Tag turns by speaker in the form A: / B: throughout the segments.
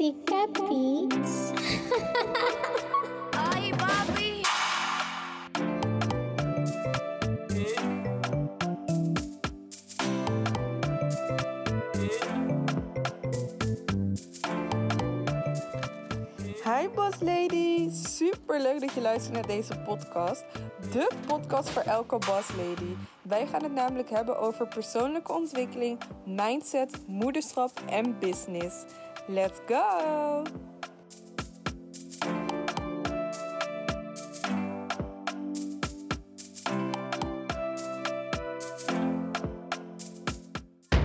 A: Música Beats. super leuk dat je luistert naar deze podcast. De podcast voor elke Boss Lady. Wij gaan het namelijk hebben over persoonlijke ontwikkeling, mindset, moederschap en business. Let's go!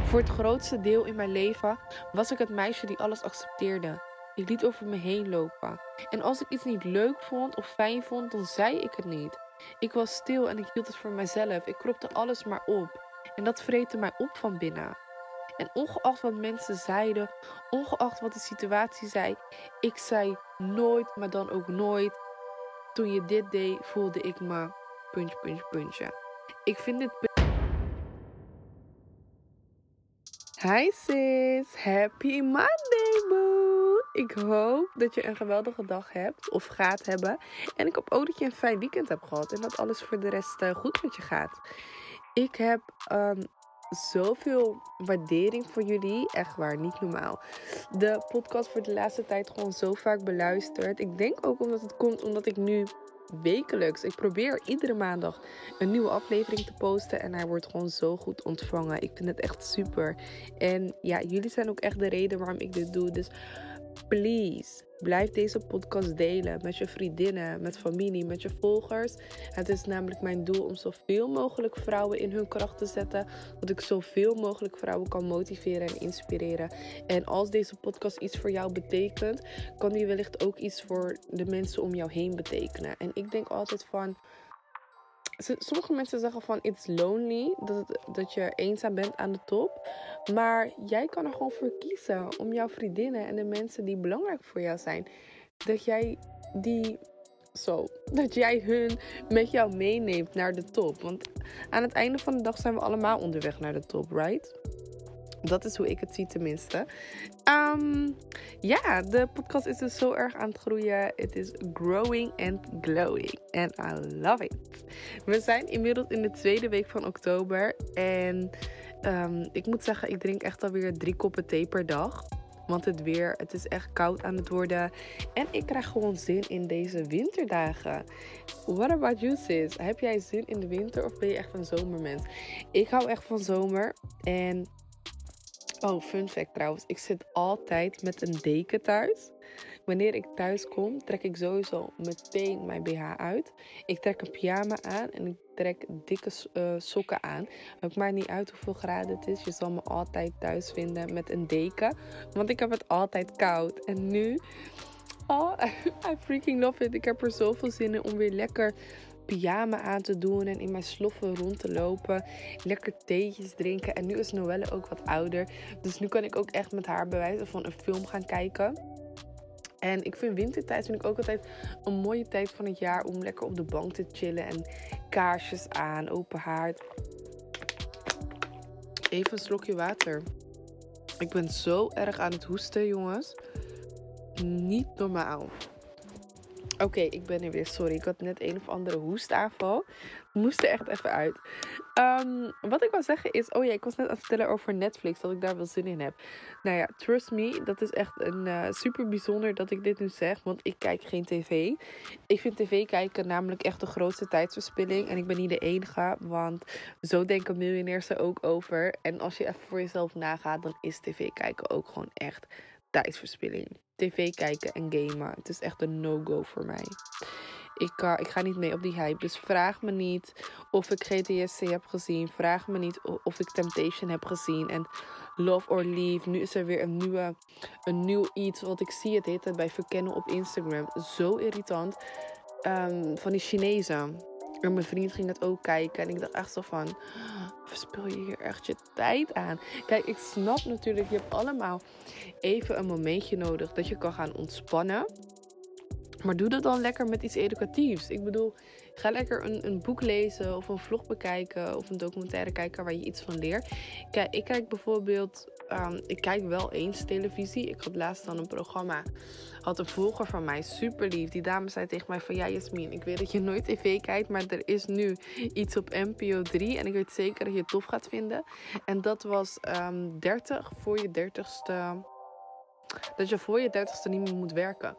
A: Voor het grootste deel in mijn leven was ik het meisje die alles accepteerde. Ik liet over me heen lopen. En als ik iets niet leuk vond of fijn vond, dan zei ik het niet. Ik was stil en ik hield het voor mezelf. Ik kropte alles maar op. En dat vreette mij op van binnen. En ongeacht wat mensen zeiden, ongeacht wat de situatie zei, ik zei nooit, maar dan ook nooit. Toen je dit deed, voelde ik me puntje, puntje, puntje. Ik vind dit Hi sis, happy Monday! Ik hoop dat je een geweldige dag hebt of gaat hebben. En ik hoop ook dat je een fijn weekend hebt gehad en dat alles voor de rest eh, goed met je gaat. Ik heb um, zoveel waardering voor jullie, echt waar, niet normaal. De podcast wordt de laatste tijd gewoon zo vaak beluisterd. Ik denk ook omdat het komt omdat ik nu wekelijks. Ik probeer iedere maandag een nieuwe aflevering te posten. En hij wordt gewoon zo goed ontvangen. Ik vind het echt super. En ja, jullie zijn ook echt de reden waarom ik dit doe. Dus please, blijf deze podcast delen met je vriendinnen, met familie, met je volgers. Het is namelijk mijn doel om zoveel mogelijk vrouwen in hun kracht te zetten. Dat ik zoveel mogelijk vrouwen kan motiveren en inspireren. En als deze podcast iets voor jou betekent, kan die wellicht ook iets voor de mensen om jou heen betekenen. En ik denk altijd van sommige mensen zeggen van it's lonely, dat, dat je eenzaam bent aan de top. Maar jij kan er gewoon voor kiezen om jouw vriendinnen en de mensen die belangrijk voor jou zijn, dat jij die zo, dat jij hun met jou meeneemt naar de top. Want aan het einde van de dag zijn we allemaal onderweg naar de top, right? Dat is hoe ik het zie tenminste. Um, ja, de podcast is dus zo erg aan het groeien. Het is growing and glowing. And I love it. We zijn inmiddels in de tweede week van oktober. En um, ik moet zeggen, ik drink echt alweer drie koppen thee per dag. Want het weer, het is echt koud aan het worden. En ik krijg gewoon zin in deze winterdagen. What about you sis? Heb jij zin in de winter of ben je echt een zomermens? Ik hou echt van zomer. En Oh, fun fact trouwens. Ik zit altijd met een deken thuis. Wanneer ik thuis kom, trek ik sowieso meteen mijn BH uit. Ik trek een pyjama aan en ik trek dikke uh, sokken aan. Het maakt niet uit hoeveel graden het is. Je zal me altijd thuis vinden met een deken. Want ik heb het altijd koud. En nu... Oh, I freaking love it. Ik heb er zoveel zin in om weer lekker pyjama aan te doen en in mijn sloffen rond te lopen. Lekker theetjes drinken. En nu is Noelle ook wat ouder. Dus nu kan ik ook echt met haar bewijzen van een film gaan kijken. En ik vind wintertijd vind ik ook altijd een mooie tijd van het jaar om lekker op de bank te chillen en kaarsjes aan, open haard. Even een slokje water. Ik ben zo erg aan het hoesten, jongens. Niet normaal. Oké, ik ben er weer. Sorry, ik had net een of andere hoestaanval. Moest er echt even uit. Um, wat ik wil zeggen is... Oh ja, ik was net aan het vertellen over Netflix. Dat ik daar wel zin in heb. Nou ja, trust me. Dat is echt een uh, super bijzonder dat ik dit nu zeg. Want ik kijk geen tv. Ik vind tv kijken namelijk echt de grootste tijdsverspilling. En ik ben niet de enige. Want zo denken miljonairs er ook over. En als je even voor jezelf nagaat... Dan is tv kijken ook gewoon echt tijdsverspilling. TV kijken en gamen. Het is echt een no-go voor mij. Ik, ik ga niet mee op die hype. Dus vraag me niet of ik GTSC heb gezien. Vraag me niet of ik Temptation heb gezien. En Love or Leave. Nu is er weer een, nieuwe, een nieuw iets. wat ik zie het heet bij verkennen op Instagram. Zo irritant. Um, van die Chinezen. Mijn vriend ging het ook kijken. En ik dacht echt zo van... Verspil je hier echt je tijd aan? Kijk, ik snap natuurlijk... Je hebt allemaal even een momentje nodig... dat je kan gaan ontspannen. Maar doe dat dan lekker met iets educatiefs. Ik bedoel, ga lekker een, een boek lezen... of een vlog bekijken... of een documentaire kijken waar je iets van leert. Kijk, ik kijk bijvoorbeeld ehm, ik kijk wel eens televisie. Ik had laatst dan een programma. Had een volger van mij, super lief. Die dame zei tegen mij van ja Jasmin, ik weet dat je nooit tv kijkt, maar er is nu iets op NPO 3 en ik weet zeker dat je het tof gaat vinden. En dat was um, ehm, 30 voor je 30ste dat je voor je dertigste niet meer moet werken.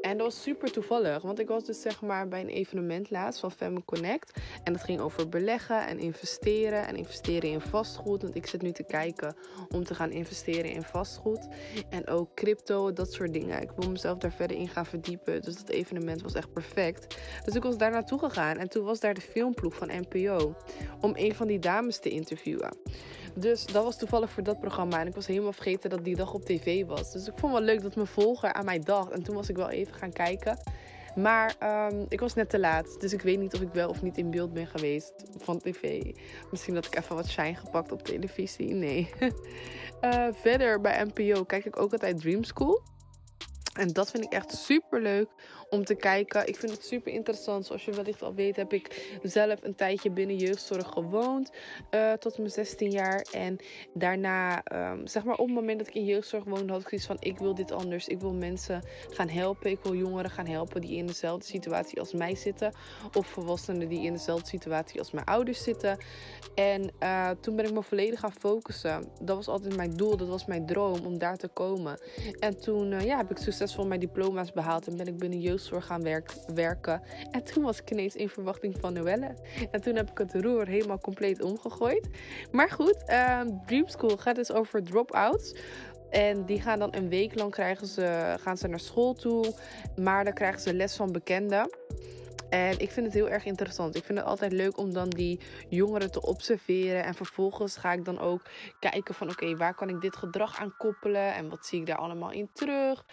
A: En dat was super toevallig. Want ik was dus zeg maar bij een evenement laatst van Femme Connect. En dat ging over beleggen en investeren. En investeren in vastgoed. Want ik zit nu te kijken om te gaan investeren in vastgoed. En ook crypto, dat soort dingen. Ik wil mezelf daar verder in gaan verdiepen. Dus dat evenement was echt perfect. Dus ik was daar naartoe gegaan. En toen was daar de filmploeg van NPO. Om een van die dames te interviewen. Dus dat was toevallig voor dat programma. En ik was helemaal vergeten dat die dag op tv was. Dus ik vond wel leuk dat mijn volger aan mij dacht. En toen was ik wel even gaan kijken. Maar um, ik was net te laat. Dus ik weet niet of ik wel of niet in beeld ben geweest van tv. Misschien dat ik even wat shine gepakt op televisie. Nee. uh, verder bij NPO kijk ik ook altijd Dream School. En dat vind ik echt super leuk om te kijken. Ik vind het super interessant. Zoals je wellicht al weet, heb ik zelf een tijdje binnen jeugdzorg gewoond. Uh, tot mijn 16 jaar. En daarna, um, zeg maar op het moment dat ik in jeugdzorg woonde, had ik zoiets van: ik wil dit anders. Ik wil mensen gaan helpen. Ik wil jongeren gaan helpen die in dezelfde situatie als mij zitten. Of volwassenen die in dezelfde situatie als mijn ouders zitten. En uh, toen ben ik me volledig gaan focussen. Dat was altijd mijn doel. Dat was mijn droom om daar te komen. En toen uh, ja, heb ik succesvol mijn diploma's behaald en ben ik binnen jeugdzorg gaan werk, werken. En toen was ik ineens in verwachting van Noelle. En toen heb ik het roer helemaal compleet omgegooid. Maar goed, uh, Dream School gaat dus over drop-outs. En die gaan dan een week lang krijgen ze, gaan ze naar school toe. Maar dan krijgen ze les van bekenden. En ik vind het heel erg interessant. Ik vind het altijd leuk om dan die jongeren te observeren. En vervolgens ga ik dan ook kijken van oké, waar kan ik dit gedrag aan koppelen? En wat zie ik daar allemaal in terug?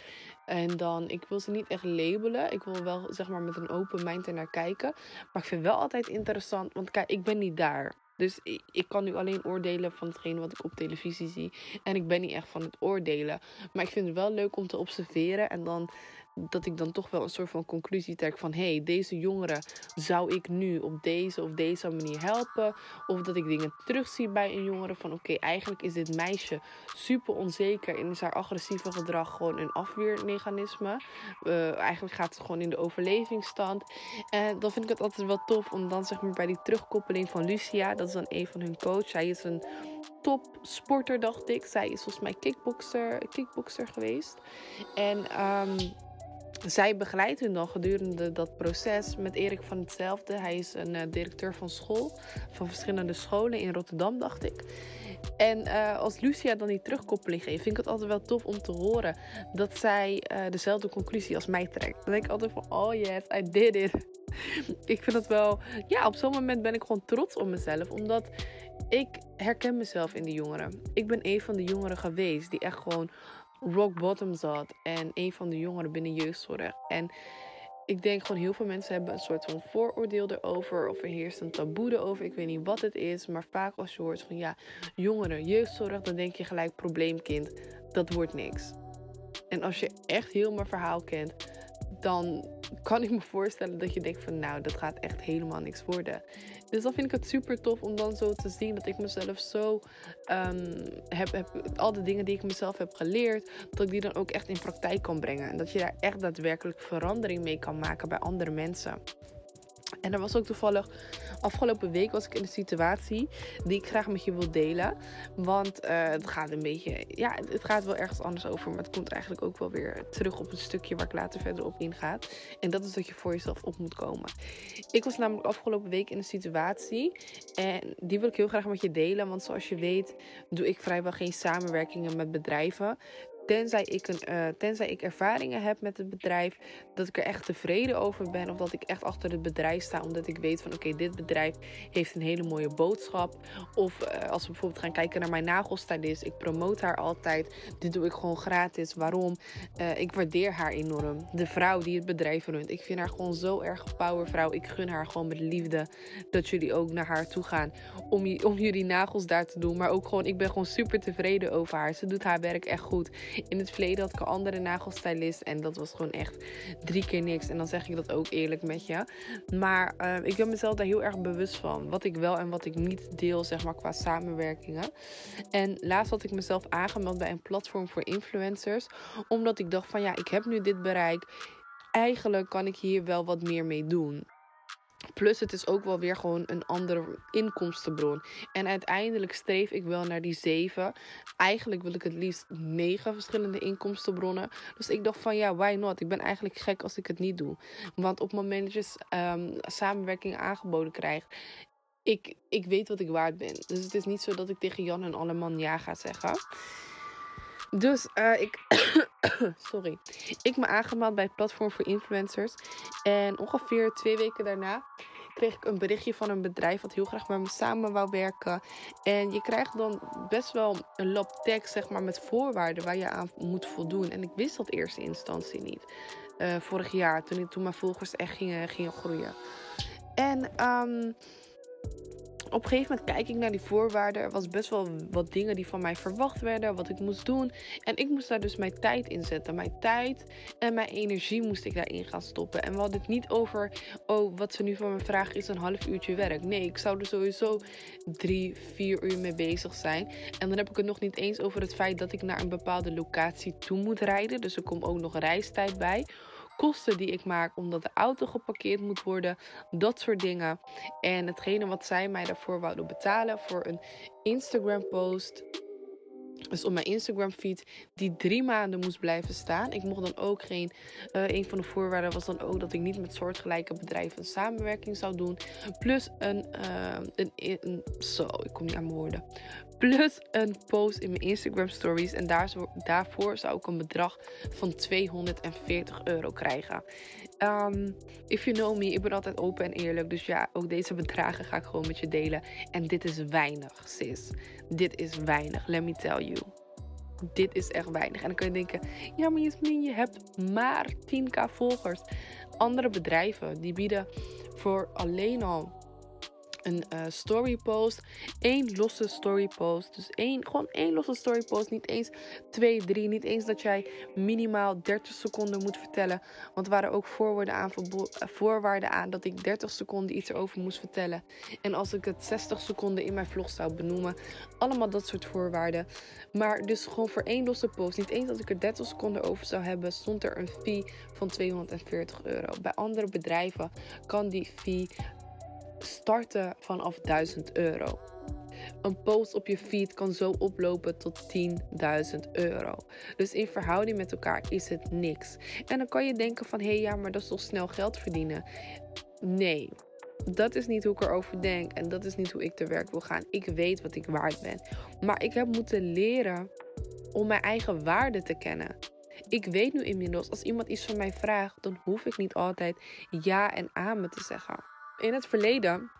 A: En dan, ik wil ze niet echt labelen. Ik wil wel zeg maar met een open mind ernaar kijken. Maar ik vind het wel altijd interessant. Want kijk, ik ben niet daar. Dus ik, ik, kan nu alleen oordelen van hetgeen wat ik op televisie zie. En ik ben niet echt van het oordelen. Maar ik vind het wel leuk om te observeren. En dan dat ik dan toch wel een soort van conclusie trek van hé, hey, deze jongere zou ik nu op deze of deze manier helpen. Of dat ik dingen terugzie bij een jongere van oké, eigenlijk is dit meisje super onzeker en is haar agressieve gedrag gewoon een afweermechanisme. Uh, eigenlijk gaat het gewoon in de overlevingsstand. En dan vind ik het altijd wel tof om dan zeg maar bij die terugkoppeling van Lucia, dat is dan een van hun coach. Zij is een top sporter, dacht ik. Zij is volgens mij kickboxer, kickboxer geweest. En um, zij begeleidt hun dan gedurende dat proces met Erik van hetzelfde. Hij is een uh, directeur van school, van verschillende scholen in Rotterdam, dacht ik. En uh, als Lucia dan die terugkoppeling geeft, vind ik het altijd wel tof om te horen dat zij uh, dezelfde conclusie als mij trekt. Dan denk ik altijd van, oh yes, I did it. ik vind het wel, ja, op zo'n moment ben ik gewoon trots op mezelf, omdat ik herken mezelf in die jongeren. Ik ben een van de jongeren geweest die echt gewoon rock bottom zat. En een van de jongeren binnen jeugdzorg. En ik denk gewoon heel veel mensen hebben een soort van vooroordeel erover. Of er heerst een taboe erover. Ik weet niet wat het is. Maar vaak als je hoort van ja, jongeren, jeugdzorg. Dan denk je gelijk probleemkind. Dat wordt niks. En als je echt heel mijn verhaal kent. Dan kan ik me voorstellen dat je denkt van nou, dat gaat echt helemaal niks worden. Dus dan vind ik het super tof om dan zo te zien dat ik mezelf zo um, heb, heb, al de dingen die ik mezelf heb geleerd, dat ik die dan ook echt in praktijk kan brengen. En dat je daar echt daadwerkelijk verandering mee kan maken bij andere mensen. En er was ook toevallig, afgelopen week was ik in een situatie die ik graag met je wil delen. Want uh, het gaat een beetje, ja, het gaat wel ergens anders over. Maar het komt eigenlijk ook wel weer terug op een stukje waar ik later verder op inga. En dat is dat je voor jezelf op moet komen. Ik was namelijk afgelopen week in een situatie. En die wil ik heel graag met je delen. Want zoals je weet, doe ik vrijwel geen samenwerkingen met bedrijven. Tenzij ik, een, uh, tenzij ik ervaringen heb met het bedrijf, dat ik er echt tevreden over ben. Of dat ik echt achter het bedrijf sta, omdat ik weet van oké, dit bedrijf heeft een hele mooie boodschap. Of uh, als we bijvoorbeeld gaan kijken naar mijn nagelstylist, ik promote haar altijd. Dit doe ik gewoon gratis. Waarom? Uh, ik waardeer haar enorm. De vrouw die het bedrijf runt. Ik vind haar gewoon zo erg een powervrouw. Ik gun haar gewoon met liefde dat jullie ook naar haar toe gaan. Om, om jullie nagels daar te doen. Maar ook gewoon, ik ben gewoon super tevreden over haar. Ze doet haar werk echt goed. In het verleden had ik een andere nagelstylist en dat was gewoon echt drie keer niks. En dan zeg ik dat ook eerlijk met je. Maar uh, ik ben mezelf daar heel erg bewust van. Wat ik wel en wat ik niet deel, zeg maar, qua samenwerkingen. En laatst had ik mezelf aangemeld bij een platform voor influencers. Omdat ik dacht van ja, ik heb nu dit bereik. Eigenlijk kan ik hier wel wat meer mee doen. Plus het is ook wel weer gewoon een andere inkomstenbron. En uiteindelijk streef ik wel naar die zeven. Eigenlijk wil ik het liefst negen verschillende inkomstenbronnen. Dus ik dacht van ja, why not? Ik ben eigenlijk gek als ik het niet doe. Want op dat je um, samenwerking aangeboden krijgt. Ik, ik weet wat ik waard ben. Dus het is niet zo dat ik tegen Jan en Alleman ja ga zeggen. Dus uh, ik. sorry. Ik me aangemeld bij het platform voor influencers. En ongeveer twee weken daarna kreeg ik een berichtje van een bedrijf wat heel graag met me samen wou werken. En je krijgt dan best wel een lab tekst, zeg maar, met voorwaarden waar je aan moet voldoen. En ik wist dat eerste instantie niet. Uh, vorig jaar, toen, ik, toen mijn volgers echt gingen, gingen groeien. En um, op een gegeven moment kijk ik naar die voorwaarden. Er was best wel wat dingen die van mij verwacht werden, wat ik moest doen. En ik moest daar dus mijn tijd in zetten. Mijn tijd en mijn energie moest ik daarin gaan stoppen. En we hadden het niet over, oh, wat ze nu van me vragen is een half uurtje werk. Nee, ik zou er sowieso drie, vier uur mee bezig zijn. En dan heb ik het nog niet eens over het feit dat ik naar een bepaalde locatie toe moet rijden. Dus er komt ook nog reistijd bij kosten die ik maak omdat de auto geparkeerd moet worden, dat soort dingen. En hetgene wat zij mij daarvoor wouden betalen voor een Instagram post dus op mijn Instagram feed die drie maanden moest blijven staan. Ik mocht dan ook geen. Uh, een van de voorwaarden was dan ook dat ik niet met soortgelijke bedrijven een samenwerking zou doen. Plus een, uh, een, een. Zo, ik kom niet aan mijn woorden. Plus een post in mijn Instagram stories. En daar, daarvoor zou ik een bedrag van 240 euro krijgen. Um, if you know me, ik ben altijd open en eerlijk. Dus ja, ook deze bedragen ga ik gewoon met je delen. En dit is weinig, sis. Dit is weinig, let me tell you. Dit is echt weinig. En dan kun je denken, ja maar Jasmin, je hebt maar 10k volgers. Andere bedrijven, die bieden voor alleen al een uh, story post. één losse story post. Dus één, gewoon één losse story post. Niet eens twee, drie. Niet eens dat jij minimaal 30 seconden moet vertellen. Want er waren ook voorwaarden aan, eh, voorwaarden aan dat ik 30 seconden iets erover moest vertellen. En als ik het 60 seconden in mijn vlog zou benoemen. Allemaal dat soort voorwaarden. Maar dus gewoon voor één losse post. Niet eens dat ik er 30 seconden over zou hebben. Stond er een fee van 240 euro. Bij andere bedrijven kan die fee starten vanaf 1000 euro. Een post op je feed kan zo oplopen tot 10.000 euro. Dus in verhouding met elkaar is het niks. En dan kan je denken van, hé ja, maar dat is toch snel geld verdienen? Nee, dat is niet hoe ik erover denk. En dat is niet hoe ik te werk wil gaan. Ik weet wat ik waard ben. Maar ik heb moeten leren om mijn eigen waarde te kennen. Ik weet nu inmiddels, als iemand iets van mij vraagt, dan hoef ik niet altijd ja en amen te zeggen in het verleden.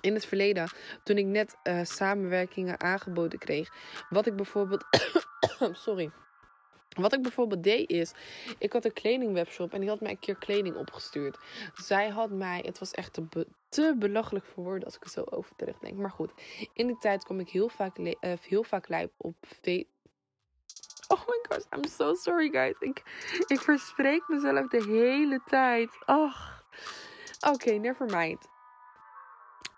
A: In het verleden, toen ik net uh, samenwerkingen aangeboden kreeg. Wat ik bijvoorbeeld. sorry. Wat ik bijvoorbeeld deed is, ik had een kledingwebshop en die had mij een keer kleding opgestuurd. Zij had mij, het was echt te, te belachelijk voor woorden als ik er zo over terugdenk. Maar goed, in die tijd kwam ik heel vaak, uh, heel vaak live op Oh my gosh, I'm so sorry guys. Ik, ik verspreek mezelf de hele tijd. Ach. Okay, never mind.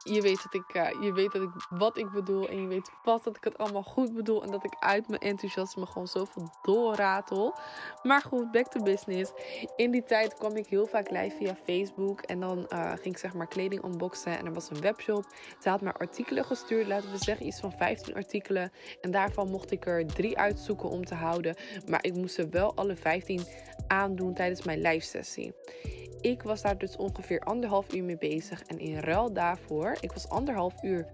A: Je weet, dat ik, uh, je weet dat ik wat ik bedoel. En je weet vast dat ik het allemaal goed bedoel. En dat ik uit mijn enthousiasme gewoon zoveel doorratel. Maar goed, back to business. In die tijd kwam ik heel vaak live via Facebook. En dan uh, ging ik zeg maar kleding unboxen. En er was een webshop. Ze had me artikelen gestuurd. Laten we zeggen iets van 15 artikelen. En daarvan mocht ik er drie uitzoeken om te houden. Maar ik moest ze wel alle 15 aandoen tijdens mijn live sessie. Ik was daar dus ongeveer anderhalf uur mee bezig. En in ruil daarvoor, ik was anderhalf uur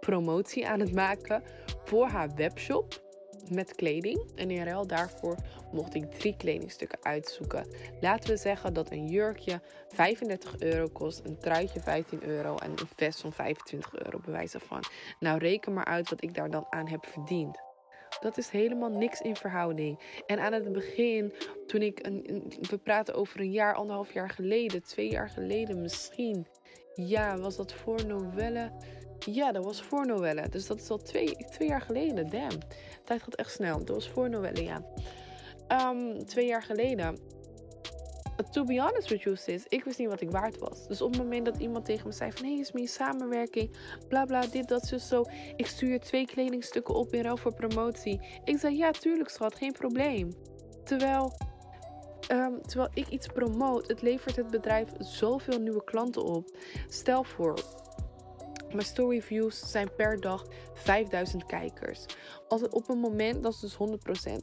A: promotie aan het maken voor haar webshop met kleding. En in ruil daarvoor mocht ik drie kledingstukken uitzoeken. Laten we zeggen dat een jurkje 35 euro kost, een truitje 15 euro en een vest van 25 euro bewijzen van. Nou reken maar uit wat ik daar dan aan heb verdiend. Dat is helemaal niks in verhouding. En aan het begin, toen ik, een, we praten over een jaar, anderhalf jaar geleden, twee jaar geleden misschien. Ja, was dat voor novelle? Ja, dat was voor Noelle. Dus dat is al twee, twee jaar geleden. Damn. tijd gaat echt snel. Dat was voor Noelle, ja. Ehm, twee jaar geleden. To be honest with you, sis, ik wist niet wat ik waard was. Dus op het moment dat iemand tegen me zei van... Hé, hey, is mijn samenwerking, bla bla, dit, dat, zo, zo. Ik stuur twee kledingstukken op in ruil voor promotie. Ik zei, ja, tuurlijk schat, geen probleem. Terwijl, um, terwijl ik iets promoot, het levert het bedrijf zoveel nieuwe klanten op. Stel voor, mijn story views zijn per dag 5000 kijkers. Als het op een moment, dat is dus 100%.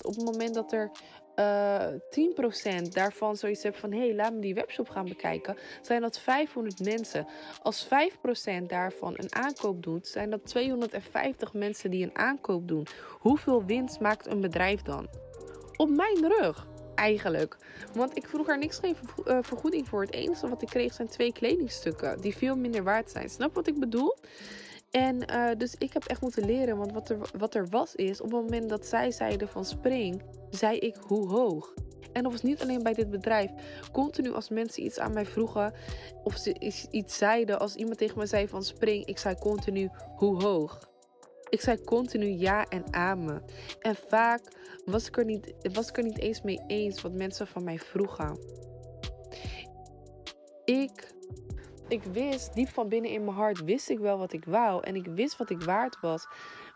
A: Op het moment dat er uh, eh, 10% daarvan zoiets hebt van... hé, hey, laat me die webshop gaan bekijken... zijn dat 500 mensen. Als 5% daarvan een aankoop doet... zijn dat 250 mensen die een aankoop doen. Hoeveel winst maakt een bedrijf dan? Op mijn rug eigenlijk. Want ik vroeg haar niks geen eh, vergoeding voor. Het enige wat ik kreeg zijn twee kledingstukken. Die veel minder waard zijn. Snap wat ik bedoel? En uh, dus ik heb echt moeten leren. Want wat er, wat er was is, op het moment dat zij zeiden van spring, zei ik hoe hoog. En dat was niet alleen bij dit bedrijf. Continu als mensen iets aan mij vroegen of ze iets zeiden. Als iemand tegen me zei van spring, ik zei continu hoe hoog. Ik zei continu ja en amen. En vaak was ik, er niet, was er niet eens mee eens wat mensen van mij vroegen. Ik, ik wist, diep van binnen in mijn hart, wist ik wel wat ik wou. En ik wist wat ik waard was.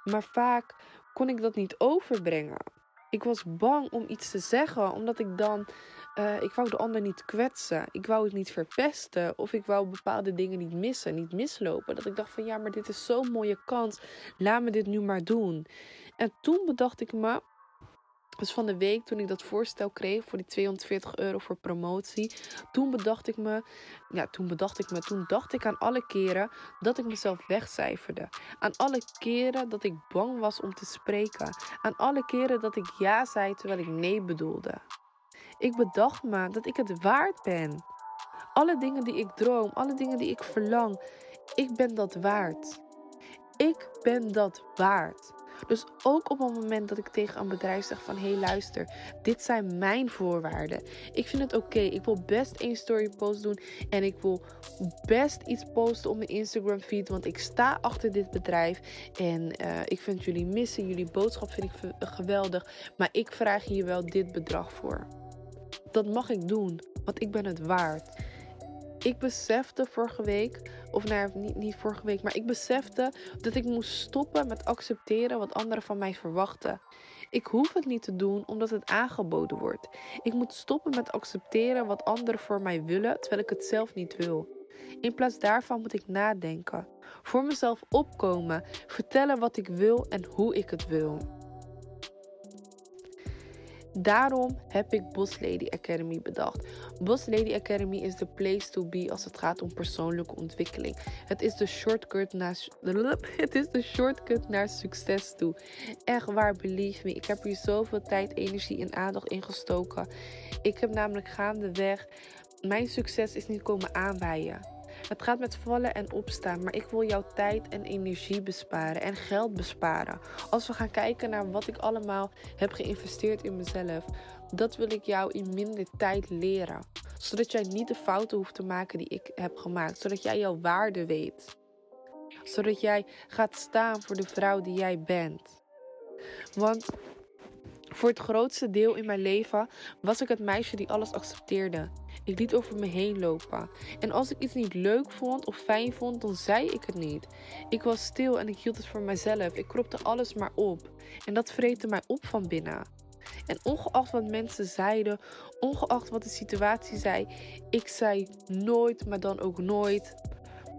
A: Maar vaak kon ik dat niet overbrengen. Ik was bang om iets te zeggen, omdat ik dan uh, ik wou de ander niet kwetsen. Ik wou het niet verpesten. Of ik wou bepaalde dingen niet missen, niet mislopen. Dat ik dacht van ja, maar dit is zo'n mooie kans. Laat me dit nu maar doen. En toen bedacht ik me. Dus van de week toen ik dat voorstel kreeg voor die 240 euro voor promotie. Toen bedacht ik me. Ja, toen bedacht ik me. Toen dacht ik aan alle keren dat ik mezelf wegcijferde. Aan alle keren dat ik bang was om te spreken. Aan alle keren dat ik ja zei terwijl ik nee bedoelde. Ik bedacht me dat ik het waard ben. Alle dingen die ik droom, alle dingen die ik verlang, ik ben dat waard. Ik ben dat waard. Dus ook op het moment dat ik tegen een bedrijf zeg van... hé hey, luister, dit zijn mijn voorwaarden. Ik vind het oké. Ik wil best één story post doen. En ik wil best iets posten op mijn Instagram feed. Want ik sta achter dit bedrijf. En uh, ik vind jullie missen. Jullie boodschap vind ik geweldig. Maar ik vraag hier wel dit bedrag voor dat mag ik doen, want ik ben het waard. Ik besefte vorige week, of nou niet, niet vorige week, maar ik besefte dat ik moest stoppen met accepteren wat anderen van mij verwachten. Ik hoef het niet te doen omdat het aangeboden wordt. Ik moet stoppen met accepteren wat anderen voor mij willen, terwijl ik het zelf niet wil. In plaats daarvan moet ik nadenken, voor mezelf opkomen, vertellen wat ik wil en hoe ik het wil. Daarom heb ik Boss Lady Academy bedacht. Boss Lady Academy is de place to be als het gaat om persoonlijke ontwikkeling. Het is de shortcut naar, het is de shortcut naar succes toe. Echt waar, believe me. Ik heb hier zoveel tijd, energie en aandacht in gestoken. Ik heb namelijk gaandeweg. Mijn succes is niet komen aanwaaien. Het gaat met vallen en opstaan, maar ik wil jouw tijd en energie besparen en geld besparen. Als we gaan kijken naar wat ik allemaal heb geïnvesteerd in mezelf, dat wil ik jou in minder tijd leren. Zodat jij niet de fouten hoeft te maken die ik heb gemaakt, zodat jij jouw waarde weet. Zodat jij gaat staan voor de vrouw die jij bent. Want voor het grootste deel in mijn leven was ik het meisje die alles accepteerde. Ik liet over me heen lopen. En als ik iets niet leuk vond of fijn vond, dan zei ik het niet. Ik was stil en ik hield het voor mezelf. Ik kropte alles maar op. En dat vreette mij op van binnen. En ongeacht wat mensen zeiden, ongeacht wat de situatie zei, ik zei nooit, maar dan ook nooit.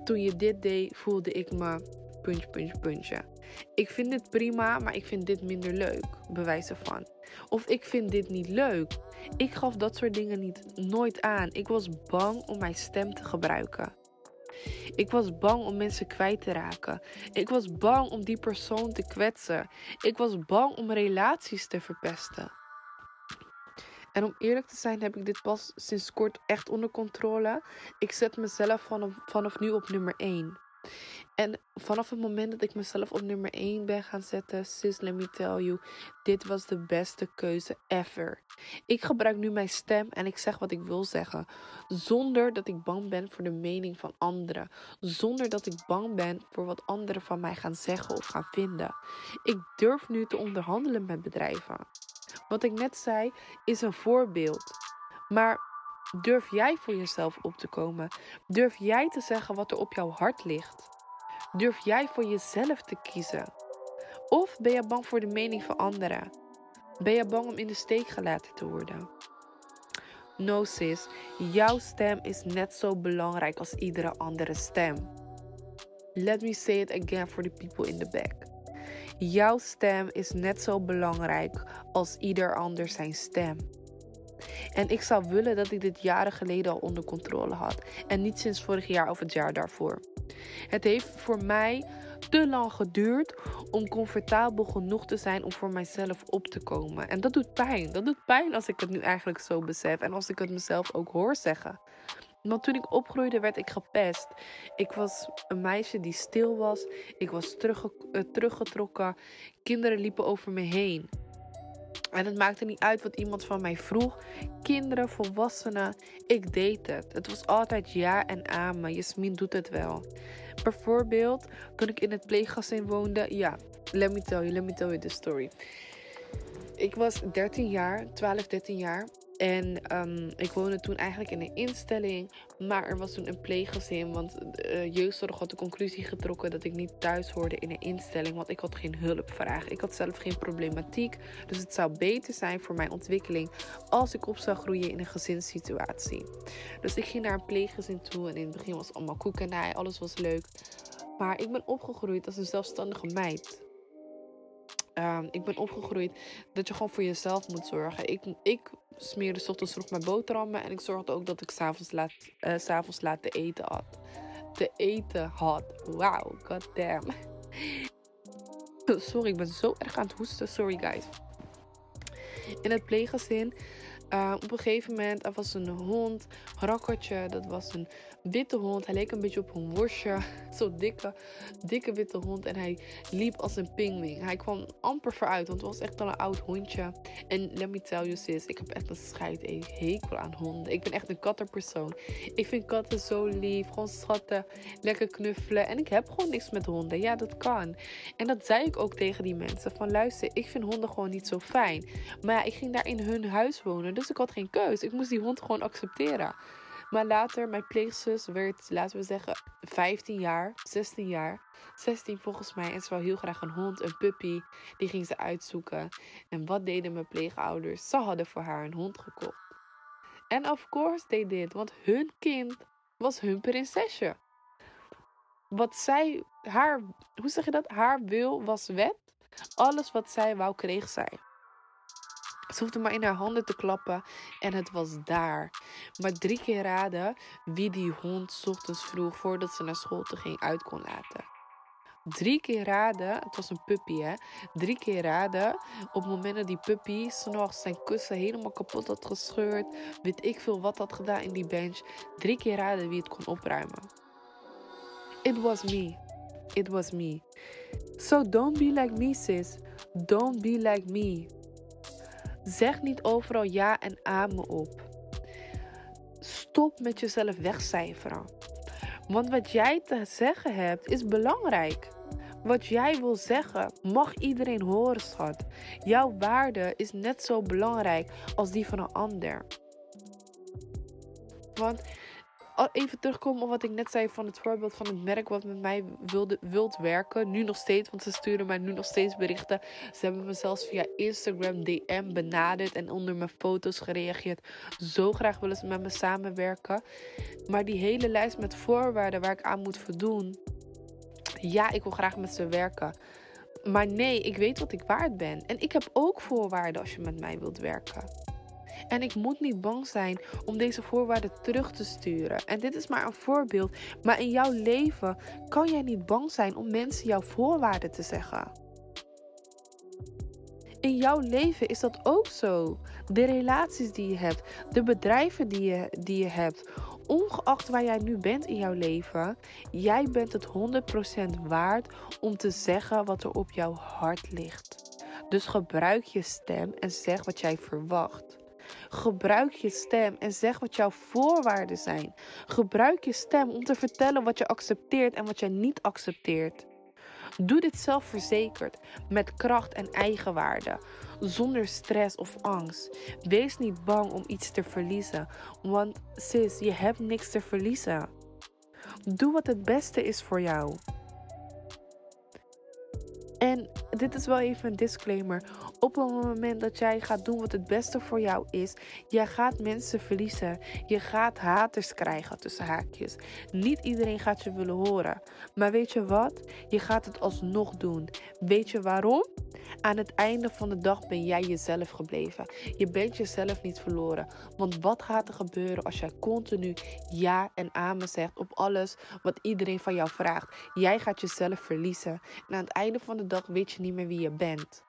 A: Toen je dit deed, voelde ik me puntje, puntje, puntje. Ik vind dit prima, maar ik vind dit minder leuk. Bewijs ervan. Of ik vind dit niet leuk. Ik gaf dat soort dingen niet nooit aan. Ik was bang om mijn stem te gebruiken. Ik was bang om mensen kwijt te raken. Ik was bang om die persoon te kwetsen. Ik was bang om relaties te verpesten. En om eerlijk te zijn heb ik dit pas sinds kort echt onder controle. Ik zet mezelf vanaf, vanaf nu op nummer 1. En vanaf het moment dat ik mezelf op nummer 1 ben gaan zetten, sis, let me tell you, dit was de beste keuze ever. Ik gebruik nu mijn stem en ik zeg wat ik wil zeggen, zonder dat ik bang ben voor de mening van anderen, zonder dat ik bang ben voor wat anderen van mij gaan zeggen of gaan vinden. Ik durf nu te onderhandelen met bedrijven. Wat ik net zei is een voorbeeld. Maar durf jij voor jezelf op te komen? Durf jij te zeggen wat er op jouw hart ligt? Durf jij voor jezelf te kiezen? Of ben je bang voor de mening van anderen? Ben je bang om in de steek gelaten te worden? No sis, jouw stem is net zo belangrijk als iedere andere stem. Let me say it again for the people in the back. Jouw stem is net zo belangrijk als ieder ander zijn stem. En ik zou willen dat ik dit jaren geleden al onder controle had. En niet sinds vorig jaar of het jaar daarvoor. Het heeft voor mij te lang geduurd om comfortabel genoeg te zijn om voor mijzelf op te komen. En dat doet pijn. Dat doet pijn als ik het nu eigenlijk zo besef en als ik het mezelf ook hoor zeggen. Want toen ik opgroeide werd ik gepest. Ik was een meisje die stil was. Ik was eh, teruggetrokken. Kinderen liepen over me heen. En het maakte niet uit wat iemand van mij vroeg. Kinderen, volwassenen, ik deed het. Het was altijd ja en amen. Jasmin doet het wel. Bijvoorbeeld, toen ik in het pleeggezin woonde. Ja, let me tell you, let me tell you the story. Ik was 13 jaar, 12, 13 jaar. En um, ik woonde toen eigenlijk in een instelling. Maar er was toen een pleeggezin. Want uh, jeugdzorg had de conclusie getrokken dat ik niet thuis hoorde in een instelling. Want ik had geen hulpvraag. Ik had zelf geen problematiek. Dus het zou beter zijn voor mijn ontwikkeling als ik op zou groeien in een gezinssituatie. Dus ik ging naar een pleeggezin toe. En in het begin was allemaal koekenij. Alles was leuk. Maar ik ben opgegroeid als een zelfstandige meid. Um, ik ben opgegroeid dat je gewoon voor jezelf moet zorgen. Ik, ik smeerde s ochtends vroeg mijn boterhammen. En ik zorgde ook dat ik s'avonds laat, uh, s avonds laat te eten had. Te eten had. Wauw, goddamn. Sorry, ik ben zo erg aan het hoesten. Sorry, guys. In het pleeggezin uh, op een gegeven moment, er was een hond, Rakkertje. Dat was een witte hond. Hij leek een beetje op een worstje. Zo'n dikke, dikke witte hond. En hij liep als een pingwing. Hij kwam amper vooruit, want het was echt al een oud hondje. En let me tell you sis, ik heb echt een scheid een hekel aan honden. Ik ben echt een kattenpersoon. Ik vind katten zo lief, gewoon schatten, lekker knuffelen. En ik heb gewoon niks met honden. Ja, dat kan. En dat zei ik ook tegen die mensen. Van luister, ik vind honden gewoon niet zo fijn. Maar ja, ik ging daar in hun huis wonen. Dus ik had geen keus. Ik moest die hond gewoon accepteren. Maar later, mijn pleegzus werd, laten we zeggen, 15 jaar, 16 jaar. 16 volgens mij. En ze wou heel graag een hond, een puppy. Die ging ze uitzoeken. En wat deden mijn pleegouders? Ze hadden voor haar een hond gekocht. En of course they did. Want hun kind was hun prinsesje. Wat zij, haar, hoe zeg je dat? Haar wil was wet. Alles wat zij wou, kreeg zij. Ze hoefde maar in haar handen te klappen en het was daar. Maar drie keer raden wie die hond ochtends vroeg voordat ze naar school te ging uit kon laten. Drie keer raden, het was een puppy hè. Drie keer raden op het moment dat die puppy s'nachts zijn kussen helemaal kapot had gescheurd. Weet ik veel wat had gedaan in die bench. Drie keer raden wie het kon opruimen. It was me. It was me. So don't be like me sis. Don't be like me. Zeg niet overal ja en amen op. Stop met jezelf wegcijferen. Want wat jij te zeggen hebt is belangrijk. Wat jij wil zeggen mag iedereen horen, schat. Jouw waarde is net zo belangrijk als die van een ander. Want even terugkomen op wat ik net zei van het voorbeeld van het merk wat met mij wilde, wilt werken. Nu nog steeds, want ze sturen mij nu nog steeds berichten. Ze hebben me zelfs via Instagram DM benaderd en onder mijn foto's gereageerd. Zo graag willen ze met me samenwerken. Maar die hele lijst met voorwaarden waar ik aan moet voldoen. Ja, ik wil graag met ze werken. Maar nee, ik weet wat ik waard ben. En ik heb ook voorwaarden als je met mij wilt werken. En ik moet niet bang zijn om deze voorwaarden terug te sturen. En dit is maar een voorbeeld. Maar in jouw leven kan jij niet bang zijn om mensen jouw voorwaarden te zeggen. In jouw leven is dat ook zo. De relaties die je hebt, de bedrijven die je, die je hebt. ongeacht waar jij nu bent in jouw leven, jij bent het 100% waard om te zeggen wat er op jouw hart ligt. Dus gebruik je stem en zeg wat jij verwacht. Gebruik je stem en zeg wat jouw voorwaarden zijn. Gebruik je stem om te vertellen wat je accepteert en wat je niet accepteert. Doe dit zelfverzekerd, met kracht en eigenwaarde, zonder stress of angst. Wees niet bang om iets te verliezen, want sis, je hebt niks te verliezen. Doe wat het beste is voor jou. En dit is wel even een disclaimer. Op het moment dat jij gaat doen wat het beste voor jou is, jij gaat mensen verliezen. Je gaat haters krijgen tussen haakjes. Niet iedereen gaat je willen horen. Maar weet je wat? Je gaat het alsnog doen. Weet je waarom? Aan het einde van de dag ben jij jezelf gebleven. Je bent jezelf niet verloren. Want wat gaat er gebeuren als jij continu ja en amen zegt op alles wat iedereen van jou vraagt? Jij gaat jezelf verliezen. En aan het einde van de dag weet je niet meer wie je bent.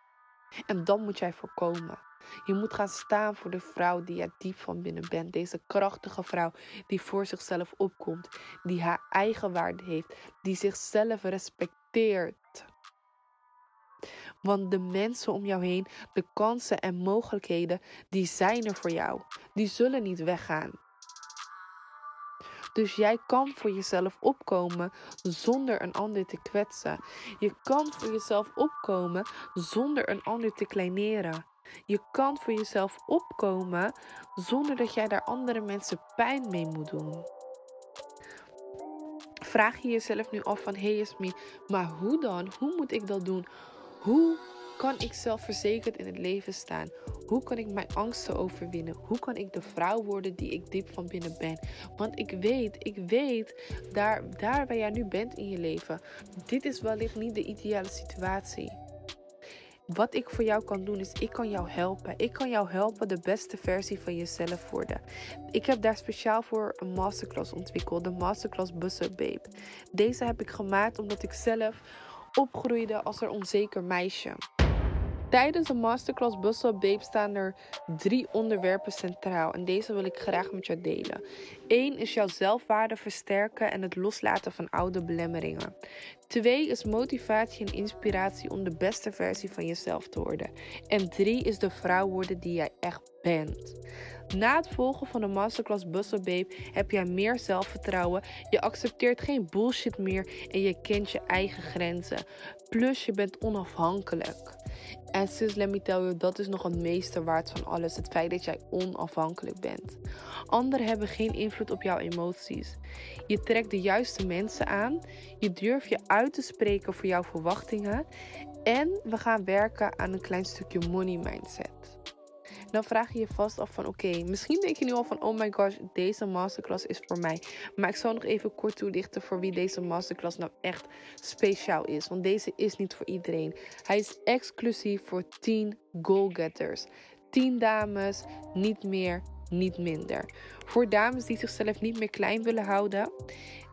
A: En dan moet jij voorkomen. Je moet gaan staan voor de vrouw die je diep van binnen bent. Deze krachtige vrouw die voor zichzelf opkomt. Die haar eigen waarde heeft. Die zichzelf respecteert. Want de mensen om jou heen, de kansen en mogelijkheden, die zijn er voor jou. Die zullen niet weggaan. Dus jij kan voor jezelf opkomen zonder een ander te kwetsen. Je kan voor jezelf opkomen zonder een ander te kleineren. Je kan voor jezelf opkomen zonder dat jij daar andere mensen pijn mee moet doen. Vraag je jezelf nu af van hey Jasmin, maar hoe dan? Hoe moet ik dat doen? Hoe kan ik zelfverzekerd in het leven staan? Hoe kan ik mijn angsten overwinnen? Hoe kan ik de vrouw worden die ik diep van binnen ben? Want ik weet, ik weet, daar, daar waar jij nu bent in je leven, dit is wellicht niet de ideale situatie. Wat ik voor jou kan doen is, ik kan jou helpen. Ik kan jou helpen de beste versie van jezelf worden. Ik heb daar speciaal voor een masterclass ontwikkeld, de masterclass Busser Babe. Deze heb ik gemaakt omdat ik zelf opgroeide als een onzeker meisje. Tijdens de masterclass Bustle Babe staan er drie onderwerpen centraal en deze wil ik graag met jou delen. Eén is jouw zelfwaarde versterken en het loslaten van oude belemmeringen. Twee is motivatie en inspiratie om de beste versie van jezelf te worden. En drie is de vrouw worden die jij echt bent. Na het volgen van de masterclass Bustle Babe heb jij meer zelfvertrouwen. Je accepteert geen bullshit meer en je kent je eigen grenzen. Plus je bent onafhankelijk. En sis, let me tell you, dat is nog het meeste waard van alles. Het feit dat jij onafhankelijk bent. Anderen hebben geen invloed op jouw emoties. Je trekt de juiste mensen aan. Je durft je uit te spreken voor jouw verwachtingen. En we gaan werken aan een klein stukje money mindset dan vraag je je vast af van oké, misschien denk je nu al van oh my gosh, deze masterclass is voor mij. Maar ik zal nog even kort toelichten voor wie deze masterclass nou echt speciaal is. Want deze is niet voor iedereen. Hij is exclusief voor 10 goalgetters. 10 dames, niet meer, niet minder. Voor dames die zichzelf niet meer klein willen houden,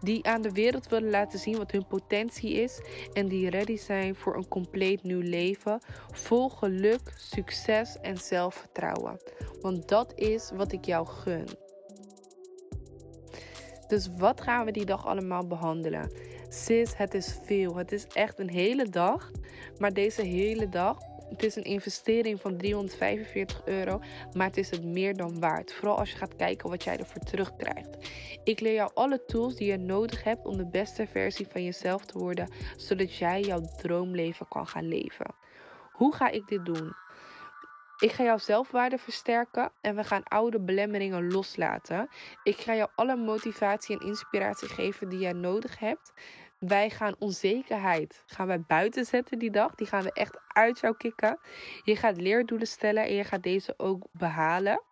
A: die aan de wereld willen laten zien wat hun potentie is en die ready zijn voor een compleet nieuw leven, vol geluk, succes en zelfvertrouwen. Want dat is wat ik jou gun. Dus wat gaan we die dag allemaal behandelen? Sis, het is veel. Het is echt een hele dag. Maar deze hele dag het is een investering van 345 euro, maar het is het meer dan waard. Vooral als je gaat kijken wat jij ervoor terugkrijgt. Ik leer jou alle tools die je nodig hebt om de beste versie van jezelf te worden, zodat jij jouw droomleven kan gaan leven. Hoe ga ik dit doen? Ik ga jouw zelfwaarde versterken en we gaan oude belemmeringen loslaten. Ik ga jou alle motivatie en inspiratie geven die jij nodig hebt wij gaan onzekerheid gaan wij buiten zetten die dag. Die gaan we echt uit jou kicken. Je gaat leerdoelen stellen en je gaat deze ook behalen.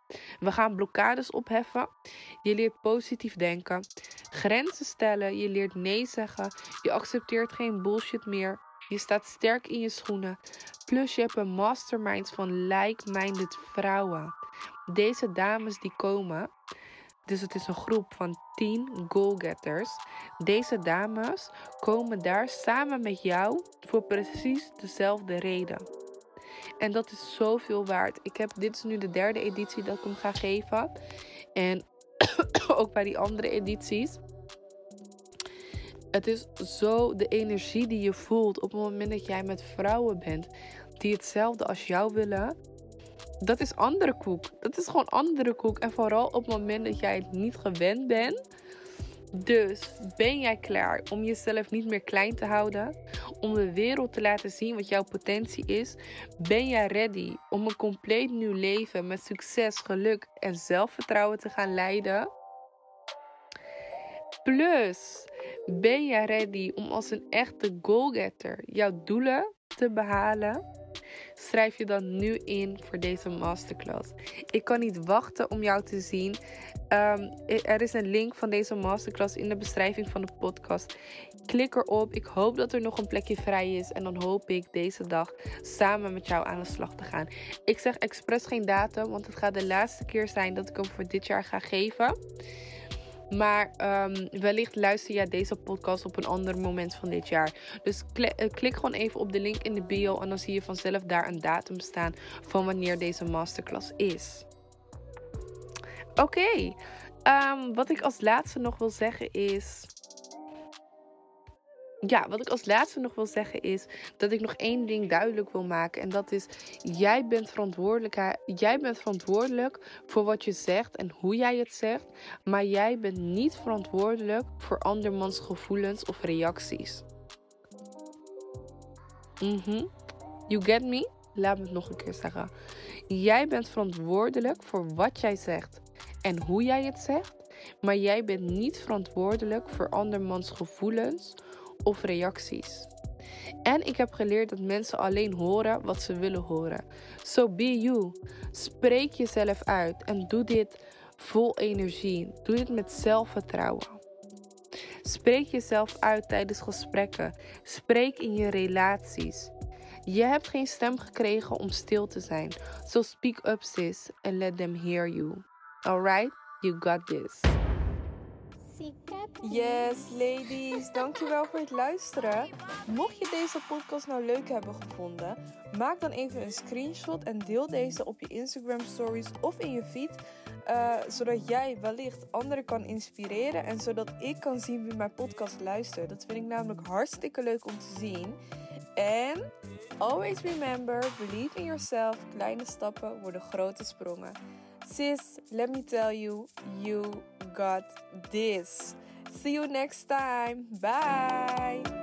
A: We gaan blokkades opheffen. Je leert positief denken. Grenzen stellen. Je leert nee zeggen. Je accepteert geen bullshit meer. Je staat sterk in je schoenen. Plus je hebt een mastermind van like-minded vrouwen. Deze dames die komen dus het is een groep van 10 goalgetters. Deze dames komen daar samen met jou voor precies dezelfde reden. En dat is zoveel waard. Ik heb, dit is nu de derde editie dat ik hem ga geven. En ook bij die andere edities. Het is zo de energie die je voelt op het moment dat jij met vrouwen bent die hetzelfde als jou willen. Dat is andere koek. Dat is gewoon andere koek. En vooral op het moment dat jij het niet gewend bent. Dus ben jij klaar om jezelf niet meer klein te houden? Om de wereld te laten zien wat jouw potentie is? Ben jij ready om een compleet nieuw leven met succes, geluk en zelfvertrouwen te gaan leiden? Plus, ben jij ready om als een echte goalgetter jouw doelen te behalen? Schrijf je dan nu in voor deze masterclass. Ik kan niet wachten om jou te zien. Ehm, er is een link van deze masterclass in de beschrijving van de podcast. Klik erop. Ik hoop dat er nog een plekje vrij is. En dan hoop ik deze dag samen met jou aan de slag te gaan. Ik zeg expres geen datum, want het gaat de laatste keer zijn dat ik hem voor dit jaar ga geven. Maar um, wellicht luister jij deze podcast op een ander moment van dit jaar. Dus eh, klik gewoon even op de link in de bio en dan zie je vanzelf daar een datum staan van wanneer deze masterclass is. Oké. Ehm, wat ik als laatste nog wil zeggen is ja, wat ik als laatste nog wil zeggen is dat ik nog één ding duidelijk wil maken. En dat is, jij bent, verantwoordelijk, jij bent verantwoordelijk voor wat je zegt en hoe jij het zegt. Maar jij bent niet verantwoordelijk voor andermans gevoelens of reacties. Mhm. You get me? Laat me het nog een keer zeggen. Jij bent verantwoordelijk voor wat jij zegt en hoe jij het zegt. Maar jij bent niet verantwoordelijk voor andermans gevoelens of reacties. En ik heb geleerd dat mensen alleen horen wat ze willen horen. So be you. Spreek jezelf uit en doe dit vol energie. Doe dit met zelfvertrouwen. Spreek jezelf uit tijdens gesprekken. Spreek in je relaties. Je hebt geen stem gekregen om stil te zijn. So speak up sis and let them hear you. Alright? You got this. Yes, ladies. Dankjewel voor het luisteren. Mocht je deze podcast nou leuk hebben gevonden, maak dan even een screenshot en deel deze op je Instagram stories of in je feed. Uh, zodat jij wellicht anderen kan inspireren en zodat ik kan zien wie mijn podcast luistert. Dat vind ik namelijk hartstikke leuk om te zien. En always remember, believe in yourself. Kleine stappen worden grote sprongen. Sis, let me tell you, you got this. See you next time. Bye.